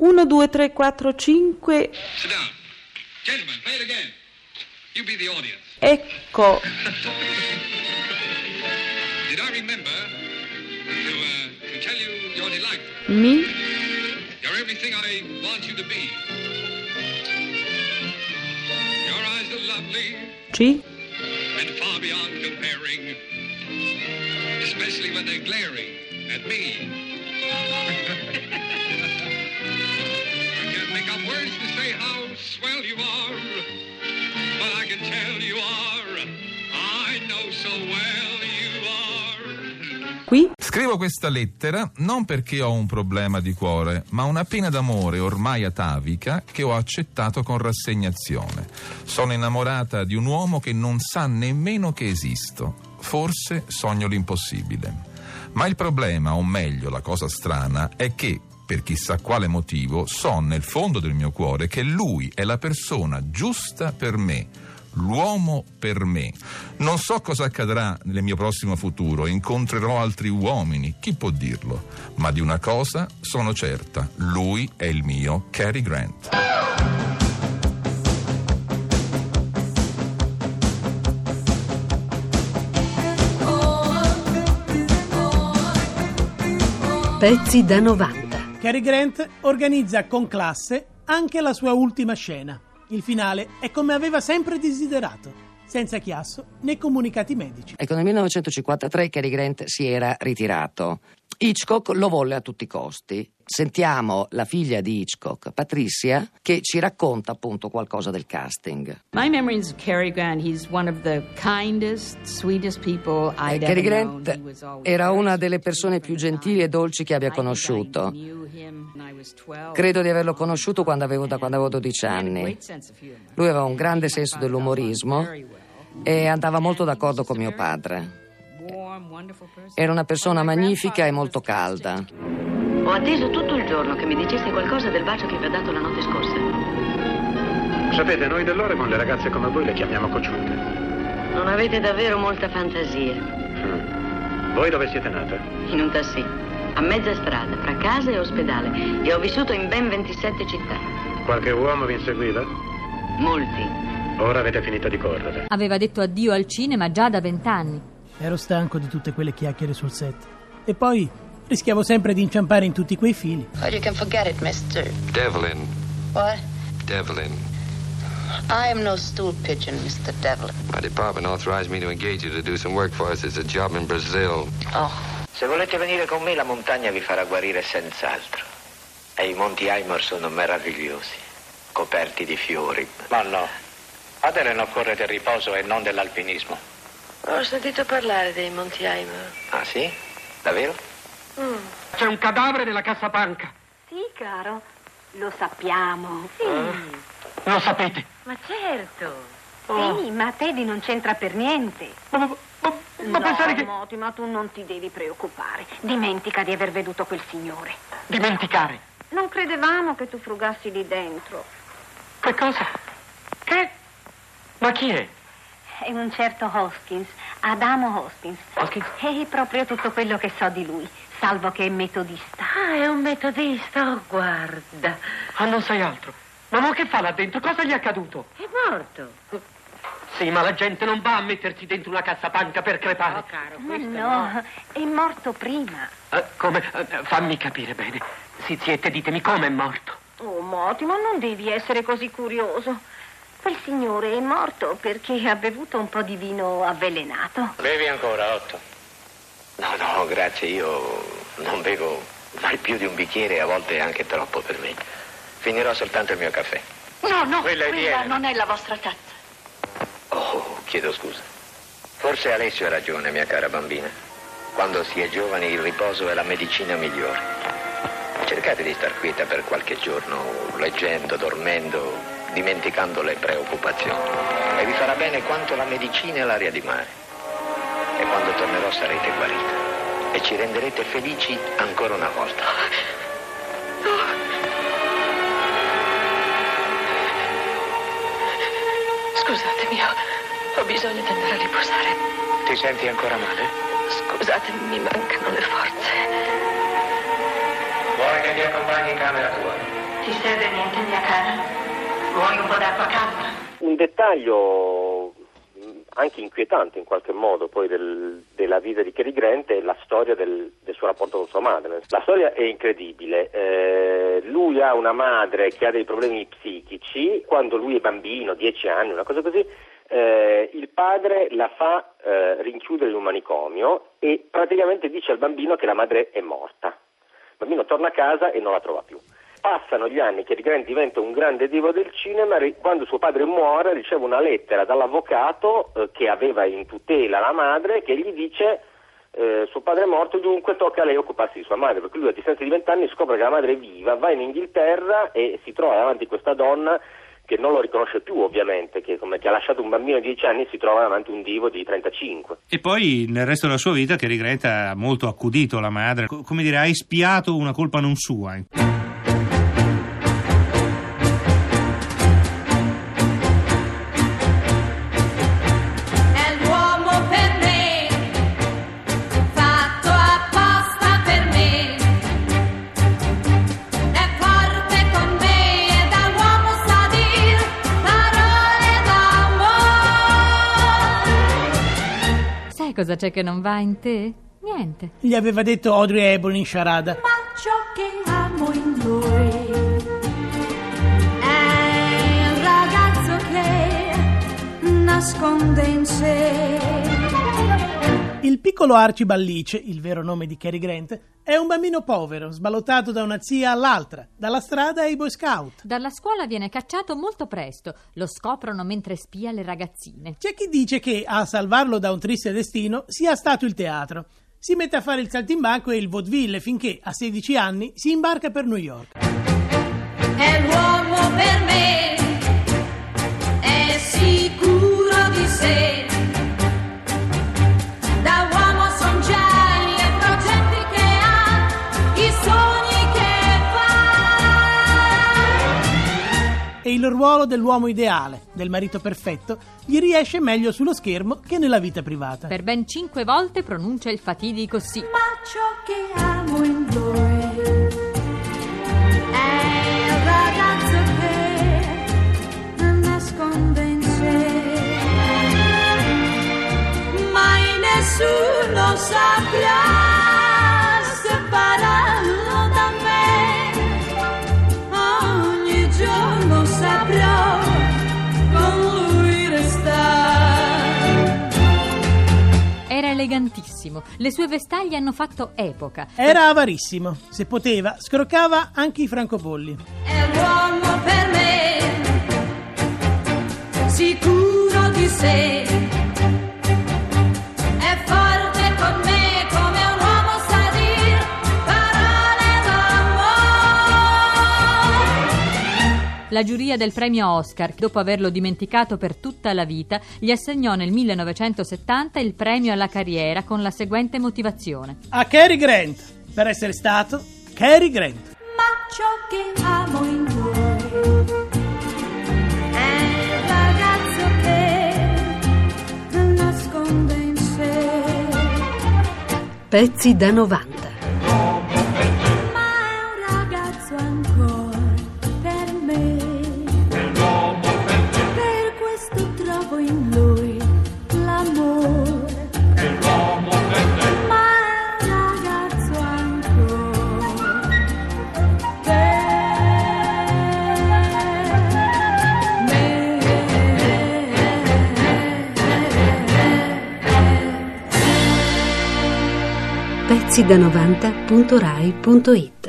1, 2, 3, 4, 5. Sit down. Gentlemen, play it again. You be the audience. Ecco, Did I remember to, uh, to tell you you're delightful? mi, You're everything I want you to be. Your eyes are lovely ci, and far beyond comparing, especially when they're glaring at me. I can't make up words to say how swell you are, but I can tell you are. I know so well you are. qui, Scrivo questa lettera non perché ho un problema di cuore, ma una pena d'amore ormai atavica che ho accettato con rassegnazione. Sono innamorata di un uomo che non sa nemmeno che esisto. Forse sogno l'impossibile. Ma il problema, o meglio la cosa strana, è che, per chissà quale motivo, so nel fondo del mio cuore che lui è la persona giusta per me l'uomo per me. Non so cosa accadrà nel mio prossimo futuro, incontrerò altri uomini, chi può dirlo? Ma di una cosa sono certa, lui è il mio Cary Grant. Pezzi da 90. Cary Grant organizza con classe anche la sua ultima scena. Il finale è come aveva sempre desiderato, senza chiasso né comunicati medici. Ecco, nel 1953 Cary Grant si era ritirato. Hitchcock lo volle a tutti i costi. Sentiamo la figlia di Hitchcock, Patricia, che ci racconta appunto qualcosa del casting. My memories of Cary Grant, he's one of the kindest, sweetest people Eh, I'd Cary ever known. Grant era una delle persone più gentili e dolci che abbia conosciuto. knew him when I was 12. Credo di averlo conosciuto quando avevo, da quando avevo 12 He had a anni. Lui aveva un grande senso dell'umorismo e andava molto d'accordo con mio padre. Era una persona magnifica e molto calda. Ho atteso tutto il giorno che mi dicesse qualcosa del bacio che vi ho dato la notte scorsa. Sapete, noi dell'Oregon le ragazze come voi le chiamiamo cocciute. Non avete davvero molta fantasia. Mm. Voi dove siete nate? In un tassì, a mezza strada, fra casa e ospedale. E ho vissuto in ben 27 città. Qualche uomo vi inseguiva? Molti. Ora avete finito di correre. Aveva detto addio al cinema già da vent'anni. Ero stanco di tutte quelle chiacchiere sul set. E poi rischiavo sempre di inciampare in tutti quei fili. Oh, you can forget it, mister. Devlin. What? Devlin. I am no stool pigeon, Mr. Devlin. My department authorized me to engage you to do some work for us. It's a job in Brazil. Oh, Se volete venire con me la montagna vi farà guarire senz'altro. E i monti Aimor sono meravigliosi, coperti di fiori. Ma no. Ad Eren occorre del riposo e non dell'alpinismo. Ho sentito parlare dei Monti Aimor. Ah sì? Davvero? C'è un cadavere nella cassapanca. Sì, caro, lo sappiamo. Sì, Lo sapete. ma certo. Oh. Sì, ma Teddy non c'entra per niente. Ma, ma- ma- ma no, pensare che... Moti, ma tu non ti devi preoccupare. Dimentica di aver veduto quel signore. Dimenticare. Non credevamo che tu frugassi lì dentro. Che cosa? Che? Ma chi è? È un certo Hoskins, Adamo Hoskins. Hoskins? È proprio tutto quello che so di lui, salvo che è metodista. Ah, è un metodista, oh, guarda. Ah, non sai altro. Ma mo che fa là dentro? Cosa gli è accaduto? È morto. Sì, ma la gente non va a mettersi dentro una cassapanca per crepare. caro, Ma no, è morto prima. Eh, come? Eh, fammi capire bene. Siziette, ditemi come è morto. Oh, Moti, ma non devi essere così curioso. Quel signore è morto perché ha bevuto un po' di vino avvelenato. Bevi ancora, Otto? No, no, grazie, io non bevo mai più di un bicchiere e a volte anche troppo per me. Finirò soltanto il mio caffè. No, no, Quella è Elena. non è la vostra tazza. Oh, chiedo scusa. Forse Alessio ha ragione, mia cara bambina. Quando si è giovani il riposo è la medicina migliore. Cercate di star quieta per qualche giorno, leggendo, dormendo, dimenticando le preoccupazioni. E vi farà bene quanto la medicina e l'aria di mare. E quando tornerò sarete guarita. E ci renderete felici ancora una volta. Scusatemi, ho, ho bisogno di andare a riposare. Ti senti ancora male? Scusate, mi mancano le forze. Vuoi che ti accompagni in camera tua? ti serve niente, mia cara? Vuoi un po' d'acqua calda? Un dettaglio mh, anche inquietante in qualche modo poi del- della vita di Cary Grant è la storia del, del suo rapporto con sua madre. La storia è incredibile. Eh, lui ha una madre che ha dei problemi psichici. Quando lui è bambino, 10 anni, una cosa così, eh, il padre la fa eh, rinchiudere in un manicomio e praticamente dice al bambino che la madre è morta. Il bambino torna a casa e non la trova più. Passano gli anni, Grant diventa un grande divo del cinema, quando suo padre muore riceve una lettera dall'avvocato eh, che aveva in tutela la madre che gli dice eh, suo padre è morto, dunque tocca a lei occuparsi di sua madre, perché lui a distanza di vent'anni scopre che la madre è viva, va in Inghilterra e si trova davanti a questa donna che non lo riconosce più ovviamente, che, come, che ha lasciato un bambino di 10 anni e si trova davanti a un divo di 35. E poi nel resto della sua vita Cary Grant ha molto accudito la madre, Co- come dire, ha espiato una colpa non sua. Cosa c'è che non va in te? Niente. Gli aveva detto Audrey Hepburn in Sciarada. Ma ciò che amo in lui è il ragazzo che nasconde in sé. Il piccolo Archie Ballice, il vero nome di Cary Grant, è un bambino povero, sballottato da una zia all'altra, dalla strada ai Boy Scout. Dalla scuola viene cacciato molto presto. Lo scoprono mentre spia le ragazzine. C'è chi dice che a salvarlo da un triste destino sia stato il teatro. Si mette a fare il saltimbanco e il vaudeville finché a 16 anni si imbarca per New York. È l'uomo per me, E il ruolo dell'uomo ideale, del marito perfetto, gli riesce meglio sullo schermo che nella vita privata. Per ben cinque volte pronuncia il fatidico sì. Ma ciò che amo in lui è il ragazzo che nasconde in sé. Mai nessuno saprà elegantissimo. Le sue vestaglie hanno fatto epoca. Era avarissimo. Se poteva, scroccava anche i francobolli. È l'uomo per me, sicuro di sé. La giuria del premio Oscar, dopo averlo dimenticato per tutta la vita, gli assegnò nel 1970 il premio alla carriera con la seguente motivazione. A Cary Grant, per essere stato Cary Grant. Ma ciò che amo in lui è il ragazzo che nasconde in sé. Pezzi da 90. Pezzi da 90.rai.it